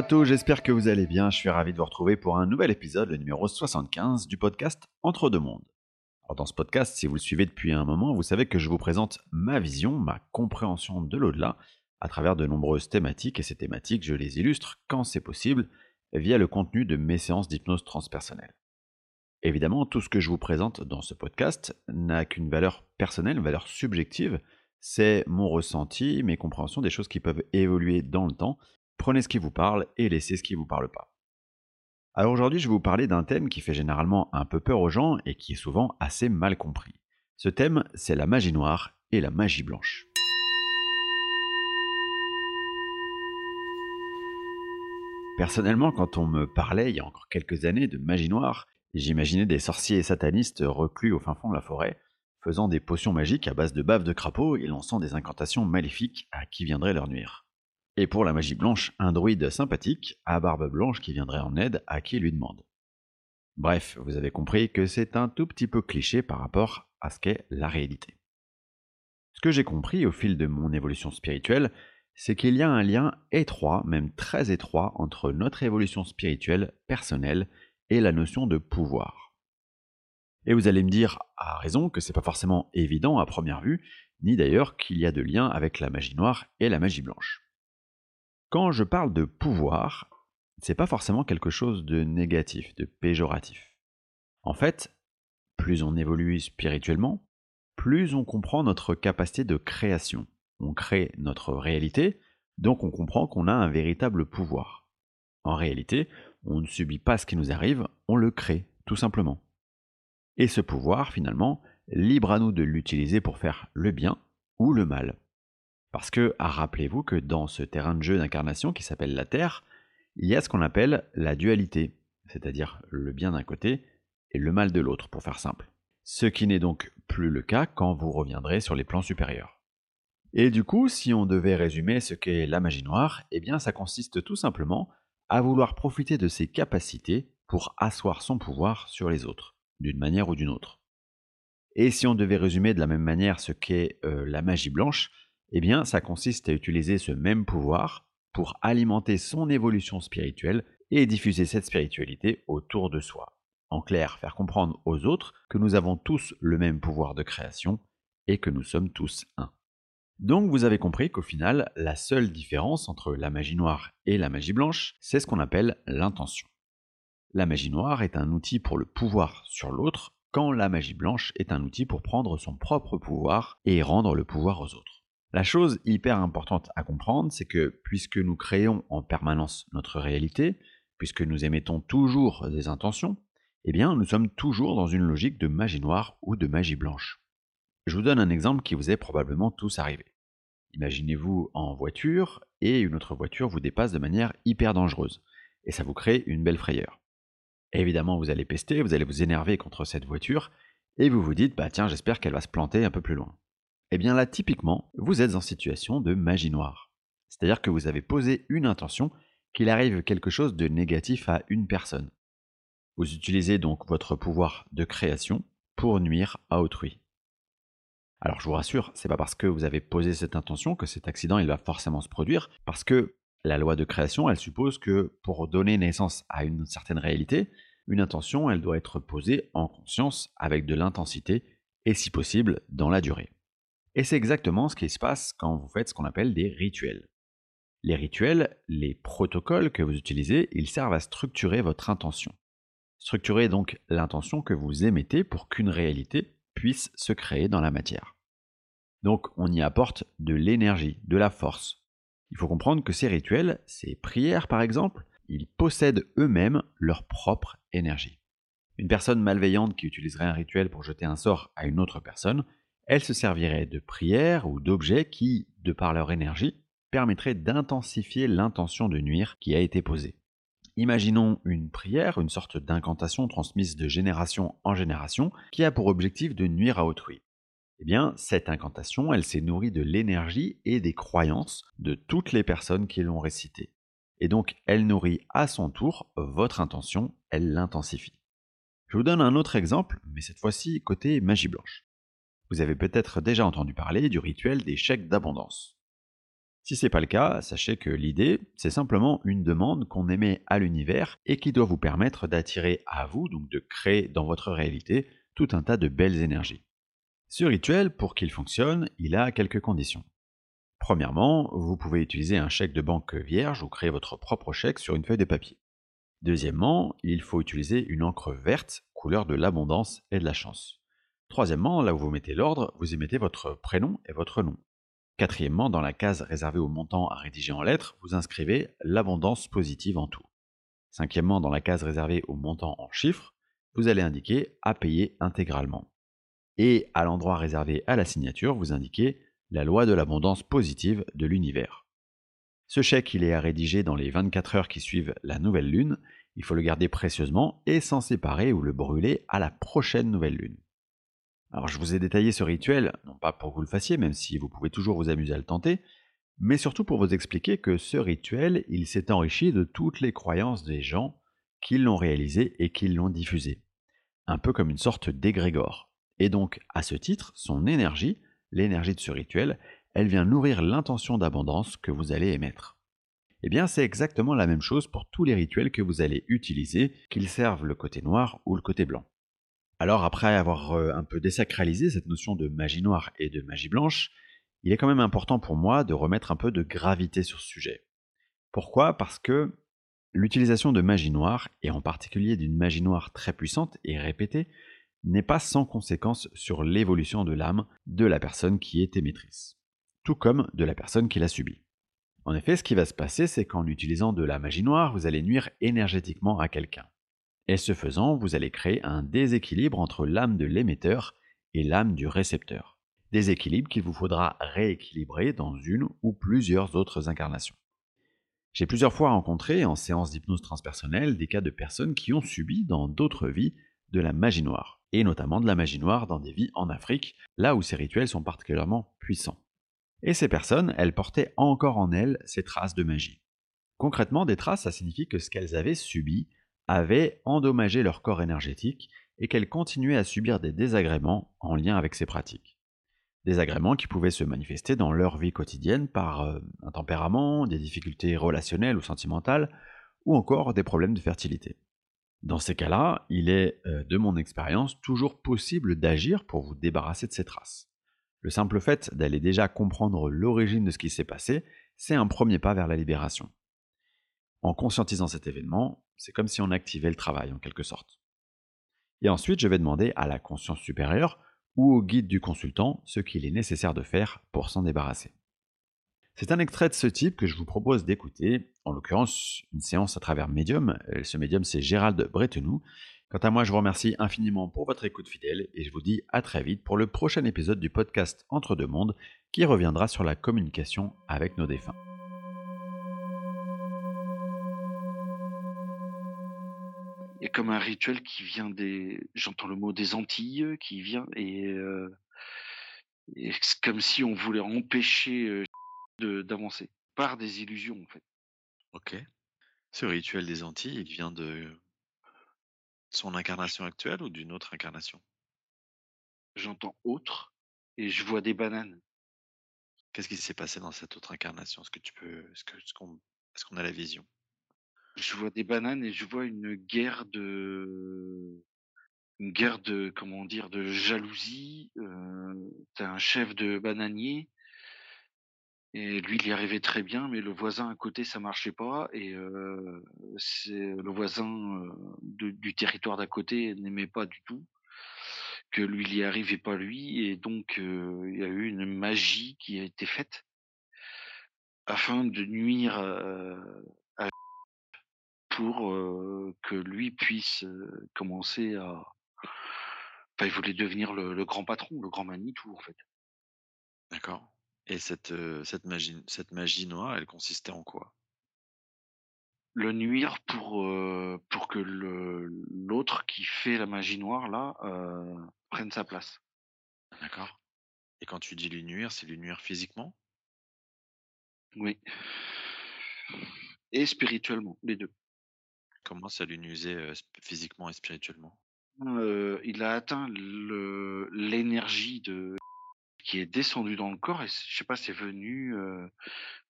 À tous, j'espère que vous allez bien. Je suis ravi de vous retrouver pour un nouvel épisode, le numéro 75 du podcast Entre deux mondes. Dans ce podcast, si vous le suivez depuis un moment, vous savez que je vous présente ma vision, ma compréhension de l'au-delà à travers de nombreuses thématiques et ces thématiques, je les illustre quand c'est possible via le contenu de mes séances d'hypnose transpersonnelle. Évidemment, tout ce que je vous présente dans ce podcast n'a qu'une valeur personnelle, une valeur subjective. C'est mon ressenti, mes compréhensions des choses qui peuvent évoluer dans le temps Prenez ce qui vous parle et laissez ce qui vous parle pas. Alors aujourd'hui, je vais vous parler d'un thème qui fait généralement un peu peur aux gens et qui est souvent assez mal compris. Ce thème, c'est la magie noire et la magie blanche. Personnellement, quand on me parlait il y a encore quelques années de magie noire, j'imaginais des sorciers satanistes reclus au fin fond de la forêt, faisant des potions magiques à base de bave de crapaud et lançant des incantations maléfiques à qui viendrait leur nuire. Et pour la magie blanche, un druide sympathique, à barbe blanche qui viendrait en aide à qui lui demande. Bref, vous avez compris que c'est un tout petit peu cliché par rapport à ce qu'est la réalité. Ce que j'ai compris au fil de mon évolution spirituelle, c'est qu'il y a un lien étroit, même très étroit, entre notre évolution spirituelle personnelle et la notion de pouvoir. Et vous allez me dire, à raison, que c'est pas forcément évident à première vue, ni d'ailleurs qu'il y a de lien avec la magie noire et la magie blanche. Quand je parle de pouvoir, c'est pas forcément quelque chose de négatif, de péjoratif. En fait, plus on évolue spirituellement, plus on comprend notre capacité de création. On crée notre réalité, donc on comprend qu'on a un véritable pouvoir. En réalité, on ne subit pas ce qui nous arrive, on le crée, tout simplement. Et ce pouvoir, finalement, libre à nous de l'utiliser pour faire le bien ou le mal. Parce que, ah, rappelez-vous que dans ce terrain de jeu d'incarnation qui s'appelle la Terre, il y a ce qu'on appelle la dualité, c'est-à-dire le bien d'un côté et le mal de l'autre, pour faire simple. Ce qui n'est donc plus le cas quand vous reviendrez sur les plans supérieurs. Et du coup, si on devait résumer ce qu'est la magie noire, eh bien ça consiste tout simplement à vouloir profiter de ses capacités pour asseoir son pouvoir sur les autres, d'une manière ou d'une autre. Et si on devait résumer de la même manière ce qu'est euh, la magie blanche, eh bien, ça consiste à utiliser ce même pouvoir pour alimenter son évolution spirituelle et diffuser cette spiritualité autour de soi. En clair, faire comprendre aux autres que nous avons tous le même pouvoir de création et que nous sommes tous un. Donc vous avez compris qu'au final, la seule différence entre la magie noire et la magie blanche, c'est ce qu'on appelle l'intention. La magie noire est un outil pour le pouvoir sur l'autre, quand la magie blanche est un outil pour prendre son propre pouvoir et rendre le pouvoir aux autres. La chose hyper importante à comprendre, c'est que puisque nous créons en permanence notre réalité, puisque nous émettons toujours des intentions, eh bien nous sommes toujours dans une logique de magie noire ou de magie blanche. Je vous donne un exemple qui vous est probablement tous arrivé. Imaginez-vous en voiture et une autre voiture vous dépasse de manière hyper dangereuse, et ça vous crée une belle frayeur. évidemment, vous allez pester, vous allez vous énerver contre cette voiture, et vous vous dites, bah tiens, j'espère qu'elle va se planter un peu plus loin. Eh bien là, typiquement, vous êtes en situation de magie noire. C'est-à-dire que vous avez posé une intention qu'il arrive quelque chose de négatif à une personne. Vous utilisez donc votre pouvoir de création pour nuire à autrui. Alors je vous rassure, c'est pas parce que vous avez posé cette intention que cet accident il va forcément se produire, parce que la loi de création, elle suppose que pour donner naissance à une certaine réalité, une intention, elle doit être posée en conscience avec de l'intensité et si possible dans la durée. Et c'est exactement ce qui se passe quand vous faites ce qu'on appelle des rituels. Les rituels, les protocoles que vous utilisez, ils servent à structurer votre intention. Structurer donc l'intention que vous émettez pour qu'une réalité puisse se créer dans la matière. Donc on y apporte de l'énergie, de la force. Il faut comprendre que ces rituels, ces prières par exemple, ils possèdent eux-mêmes leur propre énergie. Une personne malveillante qui utiliserait un rituel pour jeter un sort à une autre personne, elle se servirait de prières ou d'objets qui, de par leur énergie, permettraient d'intensifier l'intention de nuire qui a été posée. Imaginons une prière, une sorte d'incantation transmise de génération en génération, qui a pour objectif de nuire à autrui. Eh bien, cette incantation, elle s'est nourrie de l'énergie et des croyances de toutes les personnes qui l'ont récitée. Et donc, elle nourrit à son tour votre intention, elle l'intensifie. Je vous donne un autre exemple, mais cette fois-ci côté magie blanche. Vous avez peut-être déjà entendu parler du rituel des chèques d'abondance. Si c'est pas le cas, sachez que l'idée, c'est simplement une demande qu'on émet à l'univers et qui doit vous permettre d'attirer à vous, donc de créer dans votre réalité, tout un tas de belles énergies. Ce rituel, pour qu'il fonctionne, il a quelques conditions. Premièrement, vous pouvez utiliser un chèque de banque vierge ou créer votre propre chèque sur une feuille de papier. Deuxièmement, il faut utiliser une encre verte, couleur de l'abondance et de la chance. Troisièmement, là où vous mettez l'ordre, vous y mettez votre prénom et votre nom. Quatrièmement, dans la case réservée au montant à rédiger en lettres, vous inscrivez l'abondance positive en tout. Cinquièmement, dans la case réservée au montant en chiffres, vous allez indiquer à payer intégralement. Et à l'endroit réservé à la signature, vous indiquez la loi de l'abondance positive de l'univers. Ce chèque, il est à rédiger dans les 24 heures qui suivent la nouvelle lune. Il faut le garder précieusement et s'en séparer ou le brûler à la prochaine nouvelle lune. Alors je vous ai détaillé ce rituel, non pas pour que vous le fassiez, même si vous pouvez toujours vous amuser à le tenter, mais surtout pour vous expliquer que ce rituel, il s'est enrichi de toutes les croyances des gens qui l'ont réalisé et qui l'ont diffusé. Un peu comme une sorte d'égrégore. Et donc, à ce titre, son énergie, l'énergie de ce rituel, elle vient nourrir l'intention d'abondance que vous allez émettre. Eh bien, c'est exactement la même chose pour tous les rituels que vous allez utiliser, qu'ils servent le côté noir ou le côté blanc. Alors après avoir euh, un peu désacralisé cette notion de magie noire et de magie blanche, il est quand même important pour moi de remettre un peu de gravité sur ce sujet. Pourquoi? Parce que l'utilisation de magie noire, et en particulier d'une magie noire très puissante et répétée, n'est pas sans conséquence sur l'évolution de l'âme de la personne qui est émettrice, tout comme de la personne qui l'a subie. En effet, ce qui va se passer, c'est qu'en utilisant de la magie noire, vous allez nuire énergétiquement à quelqu'un. Et ce faisant, vous allez créer un déséquilibre entre l'âme de l'émetteur et l'âme du récepteur. Déséquilibre qu'il vous faudra rééquilibrer dans une ou plusieurs autres incarnations. J'ai plusieurs fois rencontré en séance d'hypnose transpersonnelle des cas de personnes qui ont subi dans d'autres vies de la magie noire, et notamment de la magie noire dans des vies en Afrique, là où ces rituels sont particulièrement puissants. Et ces personnes, elles portaient encore en elles ces traces de magie. Concrètement, des traces, ça signifie que ce qu'elles avaient subi avaient endommagé leur corps énergétique et qu'elles continuaient à subir des désagréments en lien avec ces pratiques. Désagréments qui pouvaient se manifester dans leur vie quotidienne par euh, un tempérament, des difficultés relationnelles ou sentimentales, ou encore des problèmes de fertilité. Dans ces cas-là, il est, euh, de mon expérience, toujours possible d'agir pour vous débarrasser de ces traces. Le simple fait d'aller déjà comprendre l'origine de ce qui s'est passé, c'est un premier pas vers la libération. En conscientisant cet événement, c'est comme si on activait le travail en quelque sorte. Et ensuite, je vais demander à la conscience supérieure ou au guide du consultant ce qu'il est nécessaire de faire pour s'en débarrasser. C'est un extrait de ce type que je vous propose d'écouter, en l'occurrence une séance à travers Medium. Euh, ce médium c'est Gérald Bretenou. Quant à moi, je vous remercie infiniment pour votre écoute fidèle et je vous dis à très vite pour le prochain épisode du podcast Entre deux mondes qui reviendra sur la communication avec nos défunts. Il y a comme un rituel qui vient des j'entends le mot des Antilles, qui vient et heu c'est comme si on voulait empêcher, de d'avancer, par des illusions, en fait. OK. Ce rituel des Antilles, il vient de son incarnation actuelle ou d'une autre incarnation? J'entends «autre» et je vois des bananes. Qu'est-ce qui s'est passé dans cette autre incarnation? Est-ce que tu peux est-ce qu'on est-ce qu'on a la vision? Je vois des bananes et je vois une guerre de une guerre de comment dire? De jalousie, heu, tu un chef de bananier et lui, il y arrivait très bien, mais le voisin à côté, ça marchait pas et le voisin, du territoire d'à côté n'aimait pas du tout que lui, il y arrivait pas lui et donc il y a eu une magie qui a été faite afin de nuire, pour, que lui puisse, commencer à enfin, il voulait devenir le le grand patron, le grand Manitou, en fait. D'accord et cette, cette magie cette magie noire, elle consistait en quoi? Le nuire pour, pour que le l'autre qui fait la magie noire là, prenne sa place. D'accord et quand tu dis lui nuire, c'est lui nuire physiquement? Oui. Et spirituellement, les 2. Comment ça lui nuisait, heu, sp physiquement et spirituellement? Il a atteint l'énergie de qui est descendu dans le corps et je sais pas, c'est venu,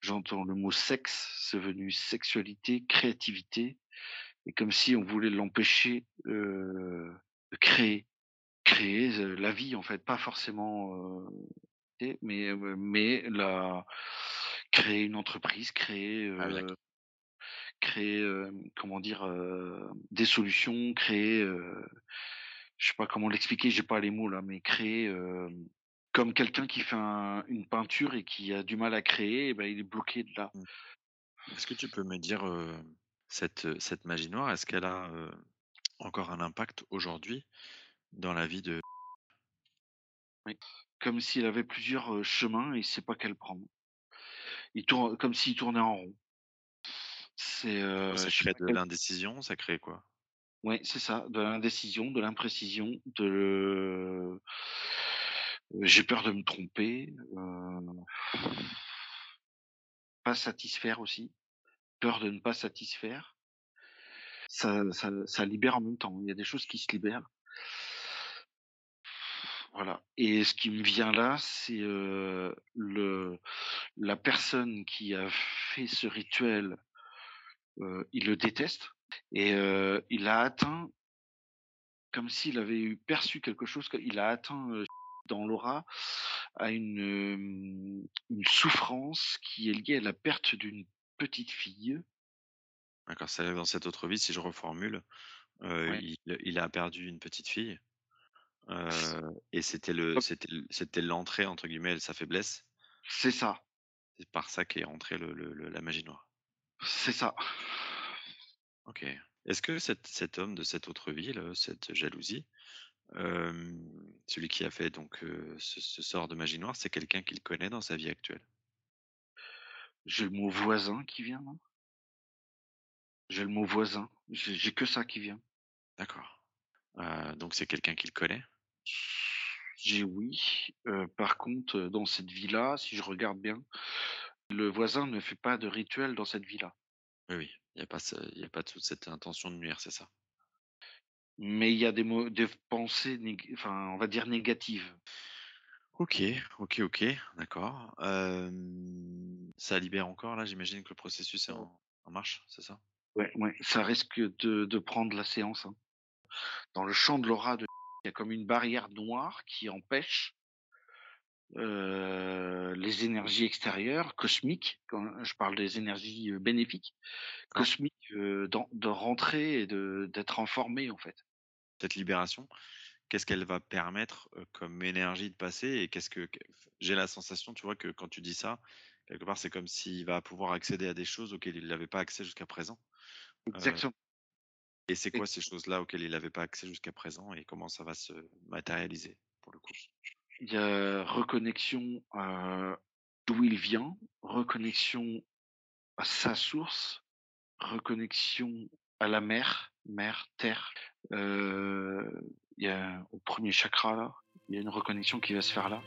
j'entends le mot sexe, c'est venu sexualité, créativité et comme si on voulait l'empêcher, de créer créer, la vie en fait, pas forcément, mais mais la créer une entreprise, créer, Ah créer, comment dire? des solutions, créer, je sais pas comment l'expliquer, j'ai pas les mots là, mais créer, comme quelqu'un qui fait un une peinture et qui a du mal à créer et ben il est bloqué de là. Mmh. Est-ce que tu peux me dire, cette, cette magie noire, est-ce qu'elle a, encore un impact aujourd'hui dans la vie de Oui. Comme s'il avait plusieurs, chemins et il sait pas quel prendre. Il tourne comme s'il tournait en rond. C'est, quoi? heu, Ça crée de l'indécision? Ça crée quoi? ouais, c'est ça, de l'indécision, de l'imprécision, de j'ai peur de me tromper, heu, pas satisfaire aussi, peur de ne pas satisfaire. Ça ça ça libère en même temps. Il y a des choses qui se libèrent. Voilà et ce qui me vient là, c'est, le la personne qui a fait ce rituel, il le déteste et heu, il a atteint comme s'il avait eu perçu quelque chose, qu'il a atteint, heu, dans l'aura à une, souffrance qui est liée à la perte d'une petite fille. D'accord, c'est-à-dire dans cette autre vie, si je reformule, Ouais, il il a perdu une petite fille, et c'était le c'était «l'entrée» entre guillemets de sa faiblesse. c'est ça, C'est par ça qu'est rentrée le le le la magie noire. C'est ça. OK. Est-ce que cet cet homme de cette autre vie, là, cette jalousie, celui qui a fait donc, ce ce sort de magie noire, c'est quelqu'un qu'il connaît dans sa vie actuelle? J'ai le mot voisin qui vient. J'ai le mot voisin. J'ai que ça qui vient. D'accord. Heu, donc c'est quelqu'un qu'il connaît? J'ai oui, heu, par contre, dans cette vie-là, si je regarde bien, le voisin ne fait pas de rituel dans cette vie-là. Oui, oui, il y a pas ce il y a pas toute cette intention de nuire, c'est ça? Mais il y a des mo des pensées nég enfin, on va dire négatives. OK, OK, OK, d'accord. Ça libère encore là, j'imagine que le processus est en en marche, c'est ça? Ouais, ouais, ça risque de de prendre la séance, hein. Dans le champ de l'aura de il y a comme une barrière noire qui empêche, heu, les énergies extérieures, cosmiques, quand je parle des énergies, heu, bénéfiques, D'accord. cosmiques, d'en de rentrer et d'être informées, en fait. Cette libération, qu'est-ce qu'elle va permettre, comme énergie de passer et qu'est-ce que j'ai la sensation, tu vois, que quand tu dis ça, quelque part, c'est comme s'il va pouvoir accéder à des choses auxquelles il n'avait pas accès jusqu'à présent. Exactement. et c'est quoi ces choses-là auxquelles il n'avait pas accès jusqu'à présent et comment ça va se matérialiser pour le coup? Il y a reconnexion d'où il vient, reconnexion à sa source, reconnexion à la mer, mer, terre. Heu, il y a au premier chakra là, il y a une reconnexion qui va se faire là.